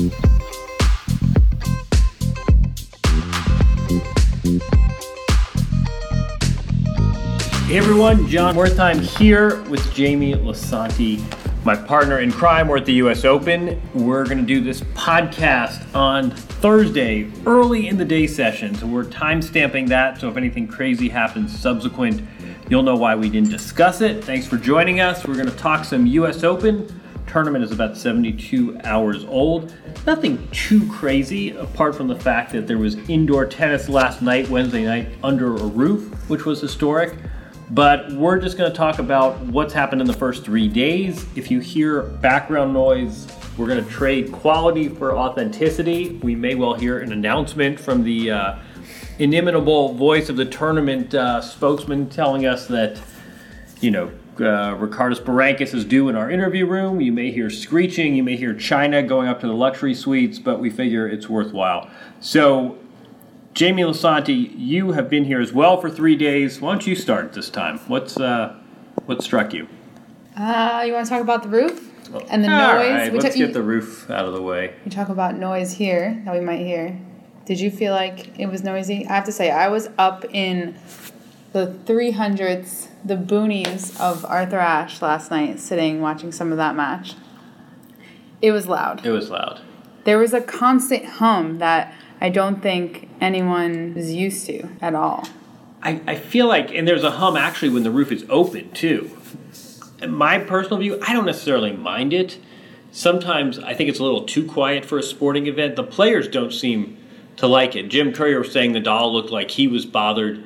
Hey everyone, Jon Wertheim here with Jamie Lisanti, my partner in crime. We're at the US Open. We're going to do this podcast on Thursday, early in the day session. So we're time stamping that. So if anything crazy happens subsequent, you'll know why we didn't discuss it. Thanks for joining us. We're going to talk some US Open. Tournament is about 72 hours old. Nothing too crazy apart from the fact that there was indoor tennis last night, Wednesday night, under a roof, which was historic. But we're just going to talk about what's happened in the first three days. If you hear background noise, we're going to trade quality for authenticity. We may well hear an announcement from the uh, inimitable voice of the tournament uh, spokesman telling us that, you know, uh, Ricardas Berankis is due in our interview room. You may hear screeching, you may hear China going up to the luxury suites, but we figure it's worthwhile. So, Jamie Lisanti, you have been here as well for three days. Why don't you start this time? What's uh, what struck you? Uh, you want to talk about the roof and the All noise? right, we, let's ta- get you, the roof out of the way. You talk about noise here that we might hear. Did you feel like it was noisy? I have to say, I was up in the 300s, the boonies of Arthur Ashe last night, sitting watching some of that match. It was loud. It was loud. There was a constant hum that I don't think anyone is used to at all. I, I feel like, and there's a hum actually when the roof is open too. In my personal view, I don't necessarily mind it. Sometimes I think it's a little too quiet for a sporting event. The players don't seem to like it. Jim Courier was saying Nadal looked like he was bothered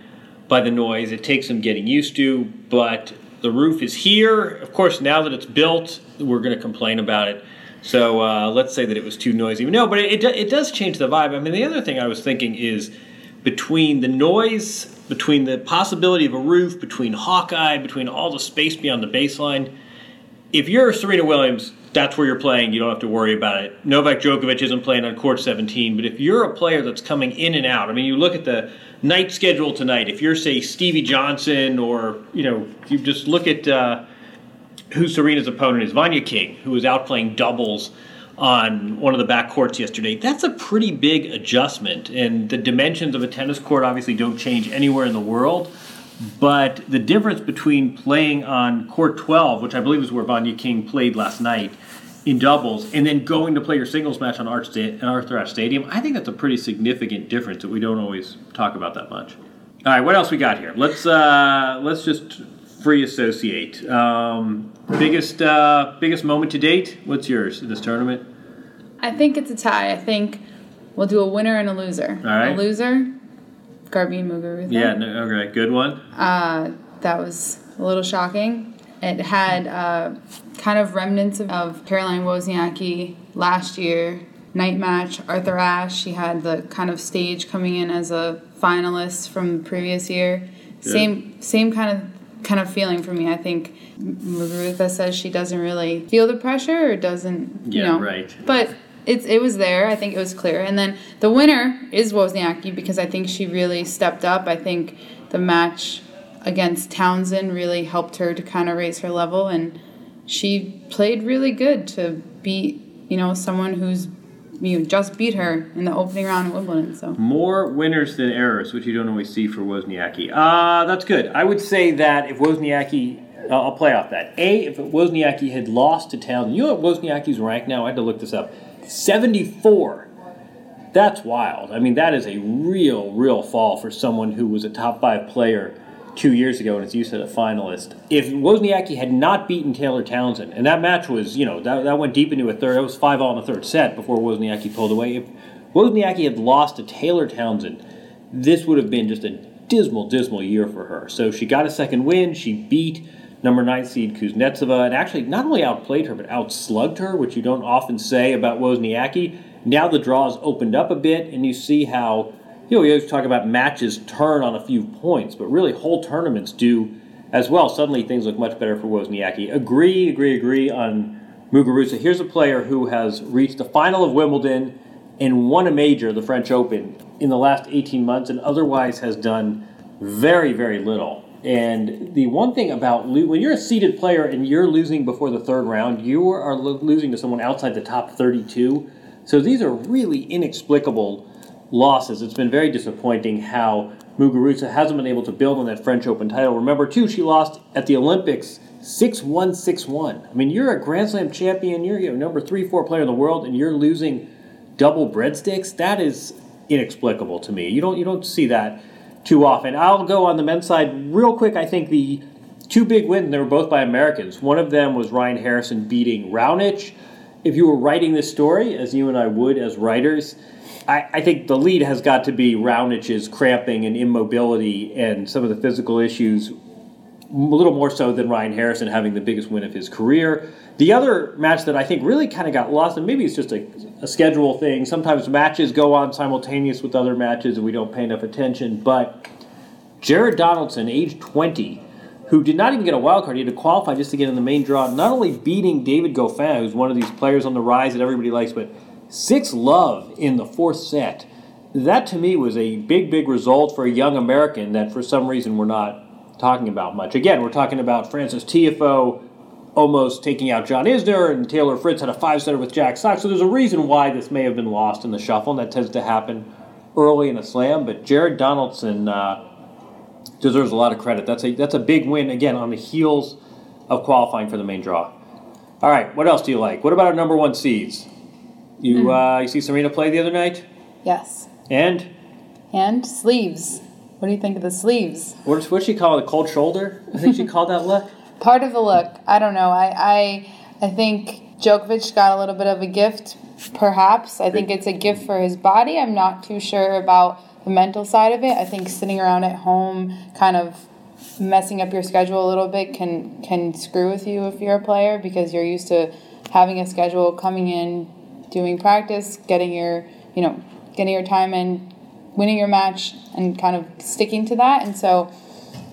by the noise. It takes some getting used to, but the roof is here. Of course, now that it's built, we're going to complain about it. So uh, let's say that it was too noisy. No, but it, it, it does change the vibe. I mean, the other thing I was thinking is between the noise, between the possibility of a roof, between Hawkeye, between all the space beyond the baseline. If you're Serena Williams, that's where you're playing. You don't have to worry about it. Novak Djokovic isn't playing on court 17, but if you're a player that's coming in and out, I mean, you look at the night schedule tonight. If you're, say, Stevie Johnson, or you know, you just look at uh, who Serena's opponent is, Vania King, who was out playing doubles on one of the back courts yesterday. That's a pretty big adjustment, and the dimensions of a tennis court obviously don't change anywhere in the world. But the difference between playing on court 12, which I believe is where Vania King played last night in doubles, and then going to play your singles match on Arch Sta- Arthur Ashe Stadium, I think that's a pretty significant difference that we don't always talk about that much. All right, what else we got here? Let's uh, let's just free associate. Um, biggest uh, biggest moment to date. What's yours in this tournament? I think it's a tie. I think we'll do a winner and a loser. All right. A loser, Garbine Muguruza. Yeah, no, okay, good one. That was a little shocking. It had uh, kind of remnants of, of Caroline Wozniacki last year night match. Arthur Ashe, she had the kind of stage coming in as a finalist from the previous year. Same same kind of kind of feeling for me. I think Muguruza says she doesn't really feel the pressure or doesn't you Yeah, know right. but it's it was there. I think it was clear. And then the winner is Wozniacki because I think she really stepped up. I think the match against Townsend really helped her to kind of raise her level and she played really good to beat, you know, someone who's you know, just beat her in the opening round of Wimbledon. So More winners than errors, which you don't always see for Wozniacki. Uh, that's good. I would say that if Wozniacki, uh, I'll play off that. A, if Wozniacki had lost to Townsend, you know what Wozniacki's rank now? I had to look this up. 74. That's wild. I mean, that is a real, real fall for someone who was a top five player two years ago and as you said, a finalist. If Wozniacki had not beaten Taylor Townsend, and that match was, you know, that, that went deep into a third, it was 5 all in the third set before Wozniacki pulled away. If Wozniacki had lost to Taylor Townsend, this would have been just a dismal, dismal year for her. So she got a second win. She beat number nine seed Kuznetsova and actually not only outplayed her, but outslugged her, which you don't often say about Wozniacki. Now the draw has opened up a bit, and you see how, you know, we always talk about matches turn on a few points, but really whole tournaments do as well. Suddenly things look much better for Wozniacki. Agree, agree, agree on Muguruza. Here's a player who has reached the final of Wimbledon and won a major, the French Open, in the last 18 months, and otherwise has done very, very little. And the one thing about lo- when you're a seeded player and you're losing before the third round, you are lo- losing to someone outside the top 32. So these are really inexplicable losses. It's been very disappointing how Muguruza hasn't been able to build on that French Open title. Remember, too, she lost at the Olympics 6 1 6 1. I mean, you're a Grand Slam champion, you're you know, number three, four player in the world, and you're losing double breadsticks. That is inexplicable to me. You don't, you don't see that too often. I'll go on the men's side real quick. I think the two big wins, they were both by Americans. One of them was Ryan Harrison beating Raonic. If you were writing this story, as you and I would as writers, I, I think the lead has got to be Raonic's cramping and immobility and some of the physical issues, a little more so than Ryan Harrison having the biggest win of his career. The other match that I think really kind of got lost, and maybe it's just a, a schedule thing. Sometimes matches go on simultaneous with other matches and we don't pay enough attention. But Jared Donaldson, age 20, who did not even get a wild card, he had to qualify just to get in the main draw, not only beating David Goffin, who's one of these players on the rise that everybody likes, but six love in the fourth set. That to me was a big, big result for a young American that for some reason we're not talking about much. Again, we're talking about Francis Tiafoe almost taking out John Isner, and Taylor Fritz had a five setter with Jack Sock. So there's a reason why this may have been lost in the shuffle, and that tends to happen early in a slam. But Jared Donaldson uh, deserves a lot of credit. That's a that's a big win again on the heels of qualifying for the main draw. All right, what else do you like? What about our number one seeds? You uh, you see Serena play the other night, yes, and and sleeves. What do you think of the sleeves? what what she call it? A cold shoulder? I think she called that look. Part of the look. I don't know. I I I think Djokovic got a little bit of a gift, perhaps. I think it's a gift for his body. I'm not too sure about the mental side of it. I think sitting around at home, kind of messing up your schedule a little bit, can can screw with you if you're a player because you're used to having a schedule, coming in, doing practice, getting your you know getting your time in, winning your match, and kind of sticking to that. And so,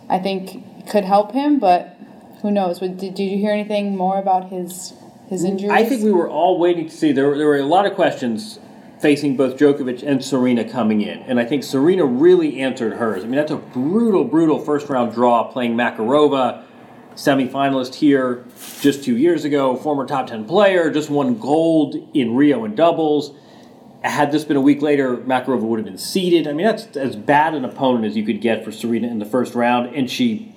I think it could help him, but who knows? Did, did you hear anything more about his his injuries? I think we were all waiting to see. There, were- there were a lot of questions facing both Djokovic and Serena coming in, and I think Serena really answered hers. I mean, that's a brutal, brutal first round draw playing Makarova, semifinalist here just two years ago, former top ten player, just won gold in Rio in doubles. Had this been a week later, Makarova would have been seeded. I mean, that's as bad an opponent as you could get for Serena in the first round, and she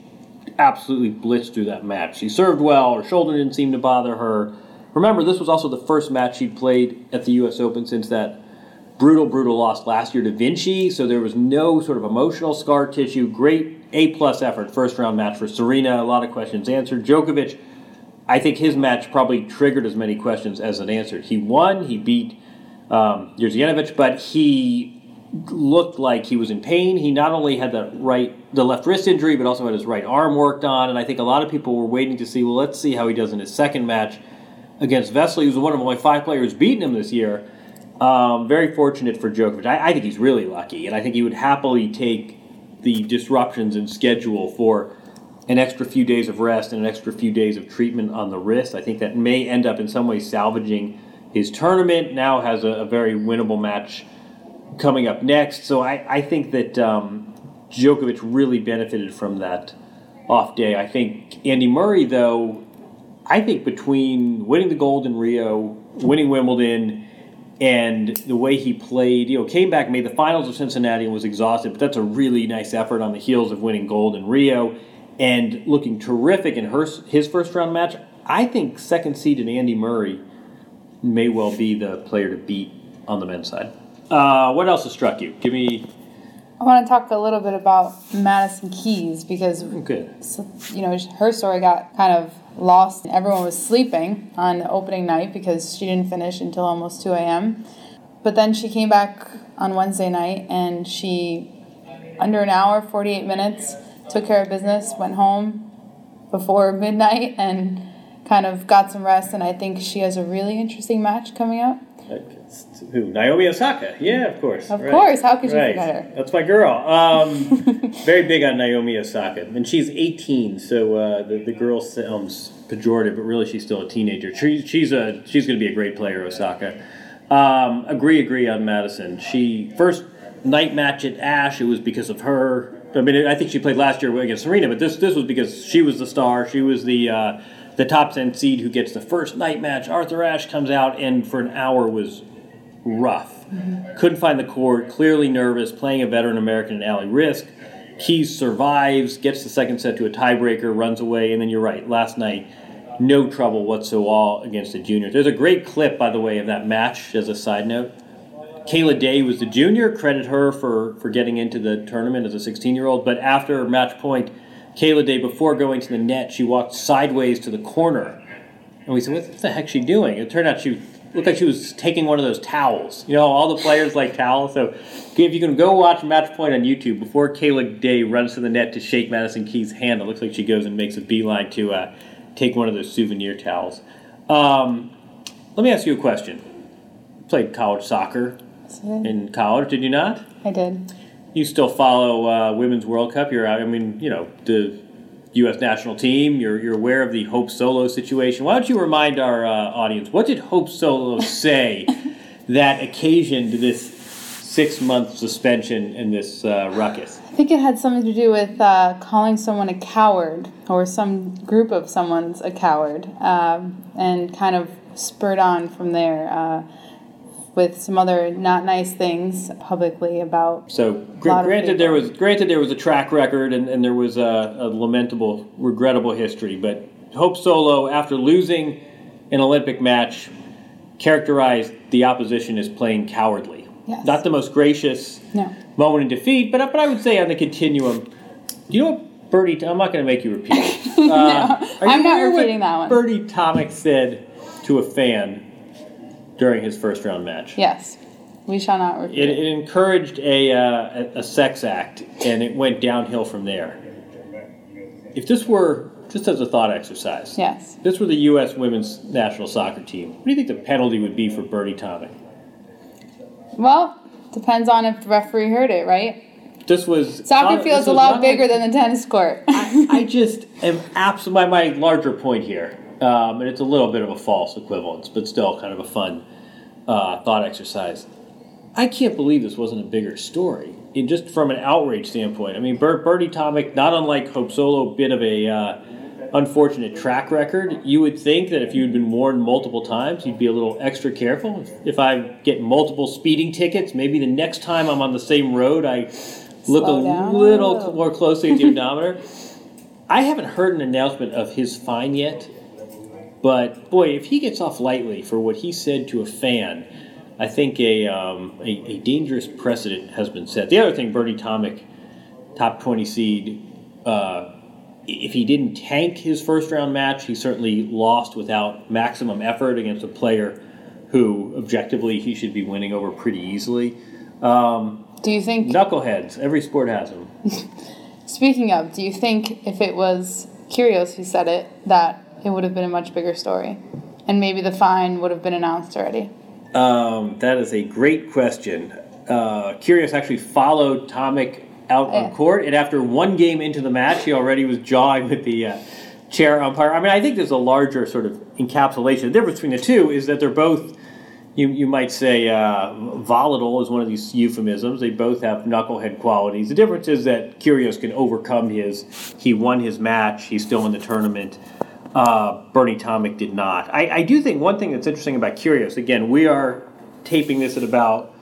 absolutely blitzed through that match. She served well, her shoulder didn't seem to bother her. Remember, this was also the first match she'd played at the U.S. Open since that brutal, brutal loss last year to Vinci, so there was no sort of emotional scar tissue. Great A plus effort, first round match for Serena. A lot of questions answered. Djokovic, I think his match probably triggered as many questions as it answered. He won, he beat um, but he looked like he was in pain. He not only had the right, the left wrist injury, but also had his right arm worked on. And I think a lot of people were waiting to see, well, let's see how he does in his second match against Vesely, who's one of only five players beating him this year. Um, very fortunate for Djokovic. I, I think he's really lucky, and I think he would happily take the disruptions in schedule for an extra few days of rest and an extra few days of treatment on the wrist. I think that may end up in some way salvaging his tournament. Now has a, a very winnable match coming up next. So I, I think that um, Djokovic really benefited from that off day. I think Andy Murray, though, I think between winning the gold in Rio, winning Wimbledon, and the way he played, you know, came back, made the finals of Cincinnati, and was exhausted. But that's a really nice effort on the heels of winning gold in Rio and looking terrific in her, his first round match. I think second seeded Andy Murray may well be the player to beat on the men's side. Uh, what else has struck you? Give me. I want to talk a little bit about Madison Keys because so- you know her story got kind of lost. Everyone was sleeping on the opening night because she didn't finish until almost 2 a.m. But then she came back on Wednesday night and she, under an hour, 48 minutes, took care of business, went home before midnight, and kind of got some rest. And I think she has a really interesting match coming up. Who? Naomi Osaka. Yeah, of course. Of course, how could you right. forget her? That's my girl. Um, very big on Naomi Osaka. And she's 18, so uh, the, the girl sounds pejorative, but really she's still a teenager. She, she's a she's going to be a great player, Osaka. Um, agree, agree on Madison. She first night match at Ashe. It was because of her. I mean, I think she played last year against Serena, but this this was because she was the star. She was the uh, the top ten seed who gets the first night match. Arthur Ashe comes out and for an hour was rough. Mm-hmm. Couldn't find the court, clearly nervous, playing a veteran American in Allie Riske. Keys survives, gets the second set to a tiebreaker, runs away, and then you're right. Last night, no trouble whatsoever against the juniors. There's a great clip, by the way, of that match as a side note. Kayla Day was the junior. Credit her for, for getting into the tournament as a 16 year old. But after match point, Kayla Day, before going to the net, she walked sideways to the corner. And we said, what the heck's she doing? It turned out she looked like she was taking one of those towels. You know, all the players like towels. So if you can go watch match point on YouTube, before Kayla Day runs to the net to shake Madison Keys' hand, it looks like she goes and makes a beeline to uh, take one of those souvenir towels. Um, let me ask you a question. Played college soccer in college, did you not? I did. You still follow uh, Women's World Cup. You're, I mean, you know, the U.S. national team. You're, you're aware of the Hope Solo situation. Why don't you remind our uh, audience what did Hope Solo say that occasioned this six month suspension and this uh, ruckus? I think it had something to do with uh, calling someone a coward, or some group of someone's a coward, um, and kind of spurred on from there uh, with some other not nice things publicly about. So gr- granted, there was granted there was a track record and, and there was a, a lamentable, regrettable history. But Hope Solo, after losing an Olympic match, characterized the opposition as playing cowardly. Yes. Not the most gracious No. moment in defeat, but but I would say on the continuum. You know what Bernie? I'm not going to make you repeat it. Uh, you I'm not repeating that one. Bernie Tomic said to a fan during his first round match. Yes, we shall not repeat. It, it encouraged a, uh, a a sex act, and it went downhill from there. If this were just as a thought exercise, Yes. if this were the U.S. women's national soccer team, what do you think the penalty would be for Bernie Tomic? Well, depends on if the referee heard it, right? This was Soccer this field's a lot bigger like- than the tennis court. I just am absolutely my, my larger point here, um, and it's a little bit of a false equivalence, but still kind of a fun uh, thought exercise. I can't believe this wasn't a bigger story. In just from an outrage standpoint, I mean, Bert, Bernie Tomic, not unlike Hope Solo, bit of a uh, unfortunate track record. You would think that if you had been warned multiple times, you'd be a little extra careful. If, I get multiple speeding tickets, maybe the next time I'm on the same road, I look Slow a down a little little. more closely at the odometer. I haven't heard an announcement of his fine yet, but boy, if he gets off lightly for what he said to a fan, I think a, um, a, a dangerous precedent has been set. The other thing, Bernie Tomic, top 20 seed, uh, if he didn't tank his first round match, he certainly lost without maximum effort against a player who, objectively, he should be winning over pretty easily. Um, do you think? knuckleheads, every sport has them. Speaking of, do you think if it was Kyrgios who said it, that it would have been a much bigger story, and maybe the fine would have been announced already? Um, that is a great question. Uh, Kyrgios actually followed Tomic out Yeah. on court, and after one game into the match, he already was jawing with the uh, chair umpire. I mean, I think there's a larger sort of encapsulation. The difference between the two is that they're both, you, you might say, uh, volatile is one of these euphemisms. They both have knucklehead qualities. The difference is that Kyrgios can overcome his, he won his match, he's still in the tournament. Uh, Bernie Tomic did not. I, I do think one thing that's interesting about Kyrgios, again, we are taping this at about,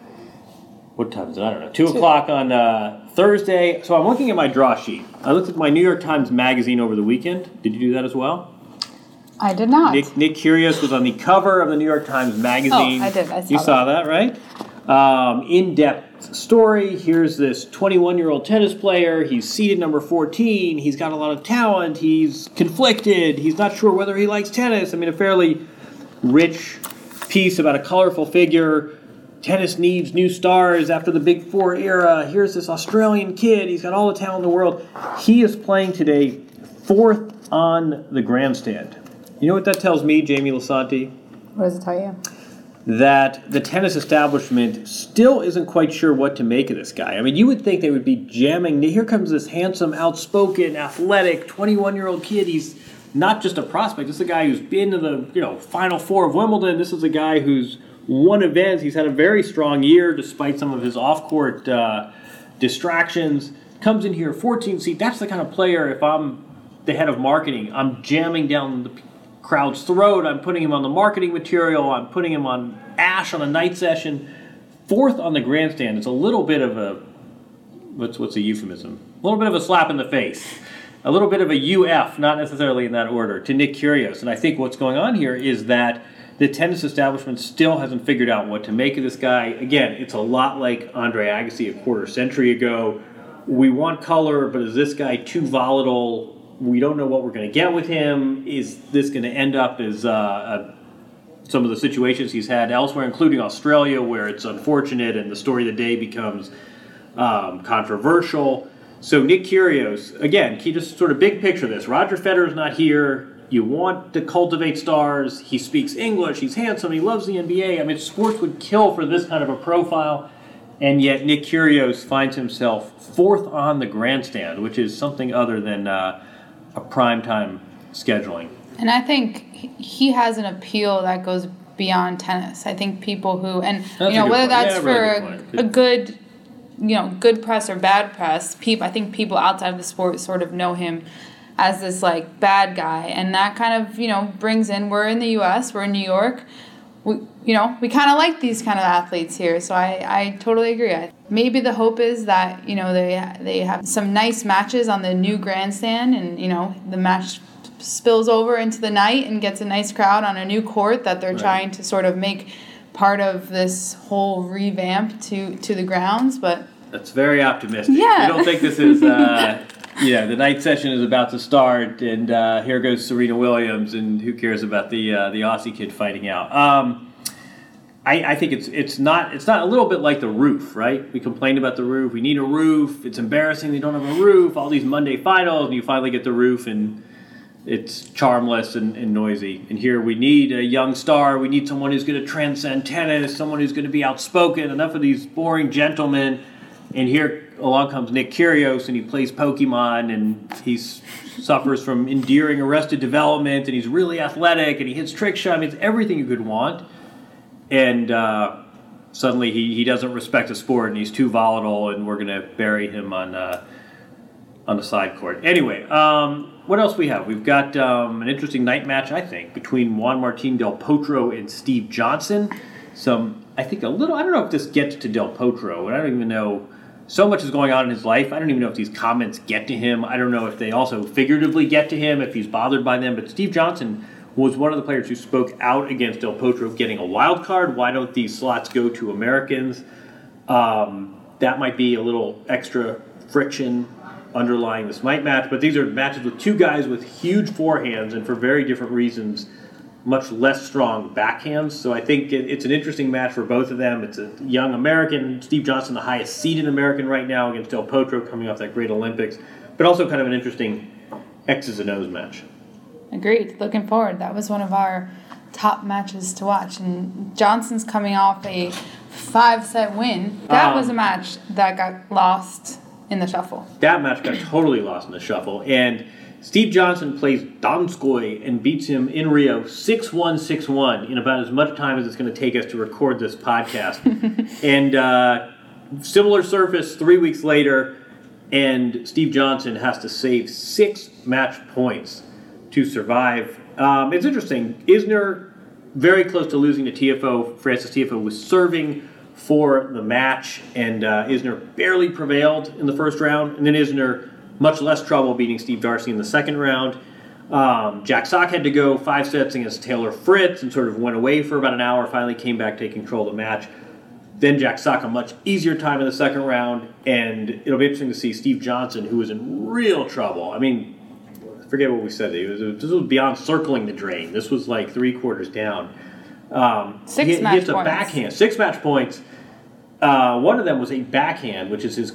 what time is it? I don't know, 2 o'clock on uh, Thursday. So I'm looking at my draw sheet. I looked at my New York Times Magazine over the weekend. Did you do that as well? I did not. Nick, Nick Kyrgios was on the cover of the New York Times Magazine. Oh, I did. I saw you saw that, right? Um, in-depth story. Here's this 21-year-old tennis player. He's seeded number 14. He's got a lot of talent. He's conflicted. He's not sure whether he likes tennis. I mean, a fairly rich piece about a colorful figure. Tennis needs new stars after the Big Four era. Here's this Australian kid. He's got all the talent in the world. He is playing today fourth on the grandstand. You know what that tells me, Jamie Lisanti? What does it tell you? That the tennis establishment still isn't quite sure what to make of this guy. I mean, you would think they would be jamming. Here comes this handsome, outspoken, athletic, 21 year old kid. He's not just a prospect. This is a guy who's been to the you know Final Four of Wimbledon. This is a guy who's won events. He's had a very strong year despite some of his off court uh, distractions. Comes in here, 14 seat. That's the kind of player. If I'm the head of marketing, I'm jamming down the crowd's throat. I'm putting him on the marketing material. I'm putting him on Ashe on a night session. Fourth on the grandstand. It's a little bit of a what's what's a euphemism? A little bit of a slap in the face. A little bit of a UF, not necessarily in that order, to Nick Kyrgios. And I think what's going on here is that the tennis establishment still hasn't figured out what to make of this guy. Again, it's a lot like Andre Agassi a quarter century ago. We want color, but is this guy too volatile? We don't know what we're going to get with him. Is this going to end up as uh, a some of the situations he's had elsewhere, including Australia, where it's unfortunate and the story of the day becomes um, controversial. So Nick Kyrgios, again, he just sort of big picture this. Roger Federer's not here. You want to cultivate stars. He speaks English. He's handsome. He loves the NBA. I mean, sports would kill for this kind of a profile. And yet Nick Kyrgios finds himself fourth on the grandstand, which is something other than uh, a prime time scheduling. And I think he- has an appeal that goes beyond tennis. I think people who and a you know whether point. that's Yeah, for really a, good point. a good you know good press or bad press, people I think people outside of the sport sort of know him as this like bad guy, and that kind of you know brings in. We're in the U.S. We're in New York. We, you know, we kind of like these kind of athletes here, so I, I totally agree. I, maybe the hope is that you know they they have some nice matches on the new grandstand, and you know the match spills over into the night and gets a nice crowd on a new court that they're trying to sort of make part of this whole revamp to to the grounds. But That's very optimistic. Yeah. You don't think this is, uh, yeah, the night session is about to start, and uh, here goes Serena Williams, and who cares about the uh, the Aussie kid fighting out? Um, I, I think it's it's not it's not a little bit like the roof, right? We complained about the roof. We need a roof. It's embarrassing they don't have a roof. All these Monday finals, and you finally get the roof, and it's charmless and, and noisy. And here we need a young star. We need someone who's going to transcend tennis, someone who's going to be outspoken. Enough of these boring gentlemen. And here along comes Nick Kyrgios, and he plays Pokemon, and he suffers from endearing arrested development, and he's really athletic, and he hits trick shot. I mean, it's everything you could want. And uh, suddenly he, he doesn't respect the sport, and he's too volatile, and we're going to bury him on uh, on the side court. Anyway, um, what else we have? We've got um, an interesting night match, I think, between Juan Martin Del Potro and Steve Johnson. Some, I think, a little. I don't know if this gets to Del Potro, and I don't even know. So much is going on in his life. I don't even know if these comments get to him. I don't know if they also figuratively get to him, if he's bothered by them. But Steve Johnson was one of the players who spoke out against Del Potro getting a wild card. Why don't these slots go to Americans? Um, that might be a little extra friction underlying this might match. But these are matches with two guys with huge forehands and for very different reasons, much less strong backhands. So I think it, it's an interesting match for both of them. It's a young American, Steve Johnson, the highest seeded American right now against Del Potro coming off that great Olympics, but also kind of an interesting X's and O's match. agreed. Looking forward. That was one of our top matches to watch. And Johnson's coming off a five set win. That Um, was a match that got lost in the shuffle. That match got totally lost in the shuffle. And Steve Johnson plays Donskoy and beats him in Rio 6 1 6 1 in about as much time as it's going to take us to record this podcast. and uh, similar surface three weeks later, and Steve Johnson has to save six match points to survive. Um, it's interesting. Isner very close to losing to Tiafoe. Francis Tiafoe was serving for the match, and uh, Isner barely prevailed in the first round. And then Isner, much less trouble beating Steve Darcis in the second round. Um, Jack Sock had to go five sets against Taylor Fritz and sort of went away for about an hour, finally came back, to take control of the match. Then Jack Sock a much easier time in the second round, and it'll be interesting to see Steve Johnson, who was in real trouble. I mean, forget what we said. Was, this was beyond circling the drain. This was like three quarters down. Um, Six he, he match hits a points. backhand, six match points. Uh, one of them was a backhand, which is his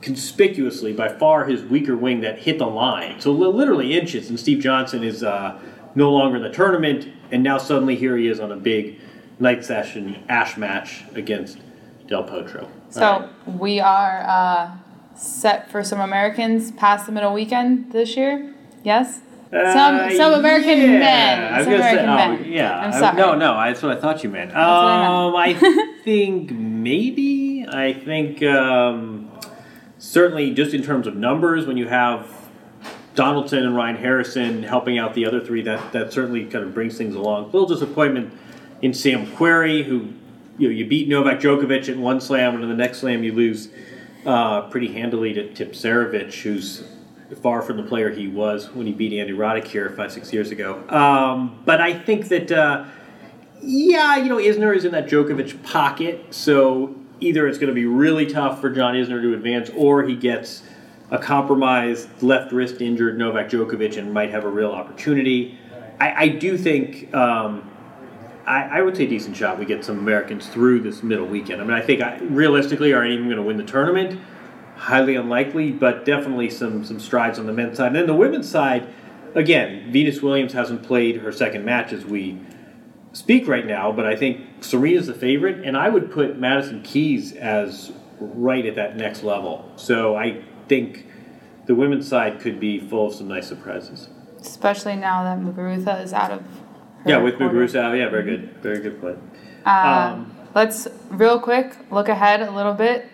conspicuously by far his weaker wing that hit the line. So literally inches. And Steve Johnson is uh, no longer in the tournament, and now suddenly here he is on a big night session Ashe match against Del Potro. So All right. we are uh, set for some Americans past the middle weekend this year. Yes. Some Uh, some American yeah. men. I was Some gonna say, American oh, men. yeah. I'm I- sorry. no, no, that's what I thought you meant. what I Um, I think maybe. I think um, certainly just in terms of numbers, when you have Donaldson and Ryan Harrison helping out the other three, that that certainly kind of brings things along. A little disappointment in Sam Querrey, who you know you beat Novak Djokovic at one slam, and in the next slam you lose uh, pretty handily to Tipsarevic, who's far from the player he was when he beat Andy Roddick here five six years ago. Um, but I think that. Uh, yeah, you know, Isner is in that Djokovic pocket, so either it's going to be really tough for John Isner to advance, or he gets a compromised left wrist injured Novak Djokovic and might have a real opportunity. I, I do think, um, I, I would say decent shot we get some Americans through this middle weekend. I mean, I think I, realistically, are them going to win the tournament? Highly unlikely, but definitely some some strides on the men's side. And then the women's side, again, Venus Williams hasn't played her second match as we speak right now, but I think Serena's the favorite, and I would put Madison Keys as right at that next level. So I think the women's side could be full of some nice surprises. Especially now that Muguruza is out of. Yeah, with. Muguruza out, yeah, very good, very good play. Um, let's real quick look ahead a little bit.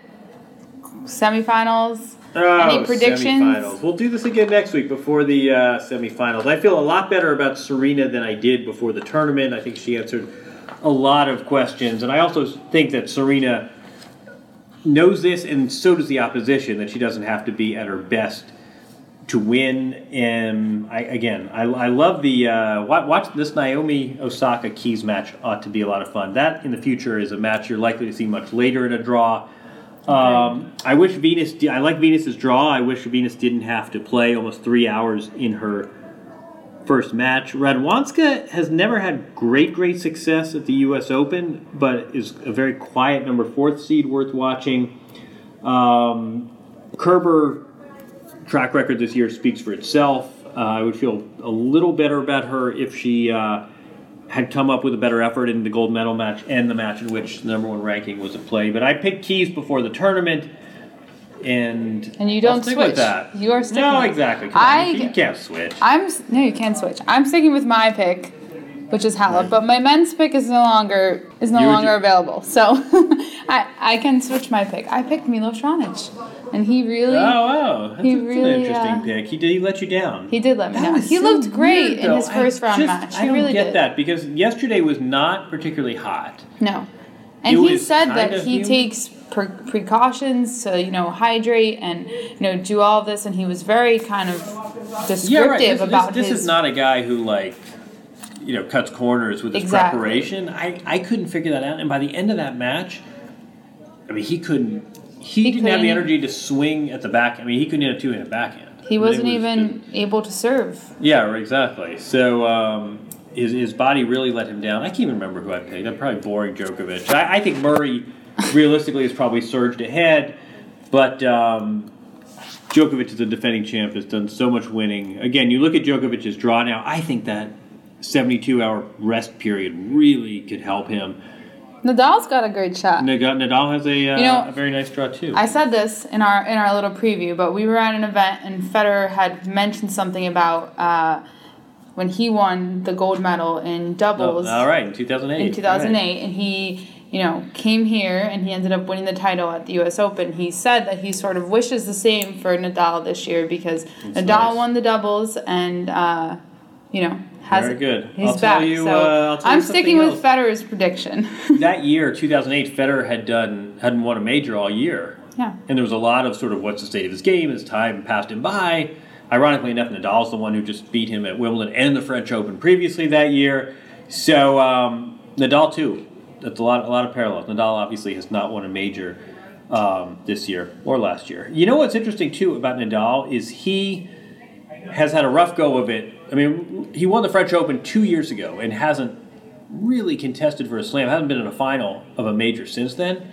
Semifinals. Oh, Any predictions? Semifinals. We'll do this again next week before the uh, semifinals. I feel a lot better about Serena than I did before the tournament. I think she answered a lot of questions, and I also think that Serena knows this, and so does the opposition, that she doesn't have to be at her best to win. And I, again, I, I love the uh, watch, watch this Naomi Osaka Keys match. Ought to be a lot of fun. That in the future is a match you're likely to see much later in a draw. Um, I wish Venus. di- I like Venus's draw. I wish Venus didn't have to play almost three hours in her first match. Radwanska has never had great, great success at the U.S. Open, but is a very quiet number fourth seed worth watching. Um, Kerber track record this year speaks for itself. Uh, I would feel a little better about her if she uh, had come up with a better effort in the gold medal match and the match in which the number one ranking was at play. But I picked Keys before the tournament, and And you don't stick switch. with that. You are sticking No, with- exactly. I- you, you can't switch. I'm no, you can't switch. I'm sticking with my pick, which is Halep, but my men's pick is no longer is no You longer do- available. So I I can switch my pick. I picked Milos Raonic, and he really Oh, wow. That's, He that's really, an interesting uh, pick. He did he let you down? he did let me That was He so looked great weird, in his I first round just- match. I He don't really get did. that because yesterday was not particularly hot. No. And It he said that he takes pre- precautions to, you know, hydrate and, you know, do all this. And he was very kind of descriptive Yeah, right. This, about this, this his. is not a guy who like you know cuts corners with his Exactly. preparation. I, I couldn't figure that out, and by the end of that match, I mean he couldn't. He, didn't have the energy to swing at the back. I mean he couldn't hit a two-handed backhand. I he mean, it wasn't was even able to serve. Yeah, exactly. So um, his, his body really let him down. I can't even remember who I picked. I'm probably boring Djokovic. I, I think Murray, realistically, has probably surged ahead, but um, Djokovic is a defending champ, has done so much winning. Again, you look at Djokovic's draw now. I think that 72 hour rest period really could help him. Nadal's got a great shot. Nadal, Nadal has a, uh, You know, a very nice draw too. I said this in our in our little preview, but we were at an event and Federer had mentioned something about uh, when he won the gold medal in Oh, doubles all right, in 2008. in 2008, and he you know came here and he ended up winning the title at the U.S. Open. He said that he sort of wishes the same for Nadal this year because Nadal nice. won the doubles and uh, you know has Very good. He's I'll tell back. you, so uh, tell I'm sticking with else. Federer's prediction. that year, 2008, Federer had done hadn't won a major all year. yeah. And there was a lot of sort of what's the state of his game, his time passed him by. Ironically enough, Nadal's the one who just beat him at Wimbledon and the French Open previously that year. So um, Nadal too. That's a lot, a lot of parallels. Nadal obviously has not won a major um, this year or last year. You know what's interesting too about Nadal is he has had a rough go of it. I mean, he won the French Open two years ago and hasn't really contested for a slam. Hasn't been in a final of a major since then.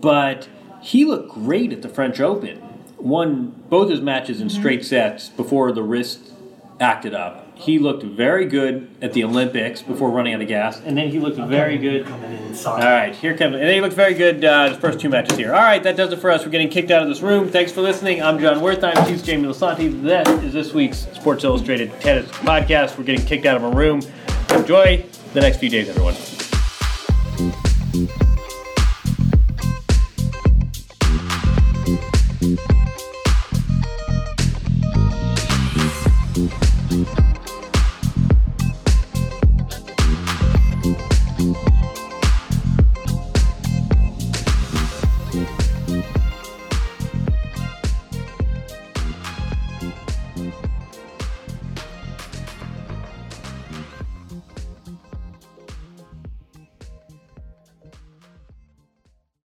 But he looked great at the French Open. Won both his matches in mm-hmm. straight sets before the wrist acted up. He looked very good at the Olympics before running out of gas, and then he looked very good. All right, here comes, and then he looked very good uh, the first two matches here. All right, that does it for us. We're getting kicked out of this room. Thanks for listening. I'm Jon Wertheim. He's Jamie Lisanti. This is this week's Sports Illustrated Tennis Podcast. We're getting kicked out of a room. Enjoy the next few days, everyone.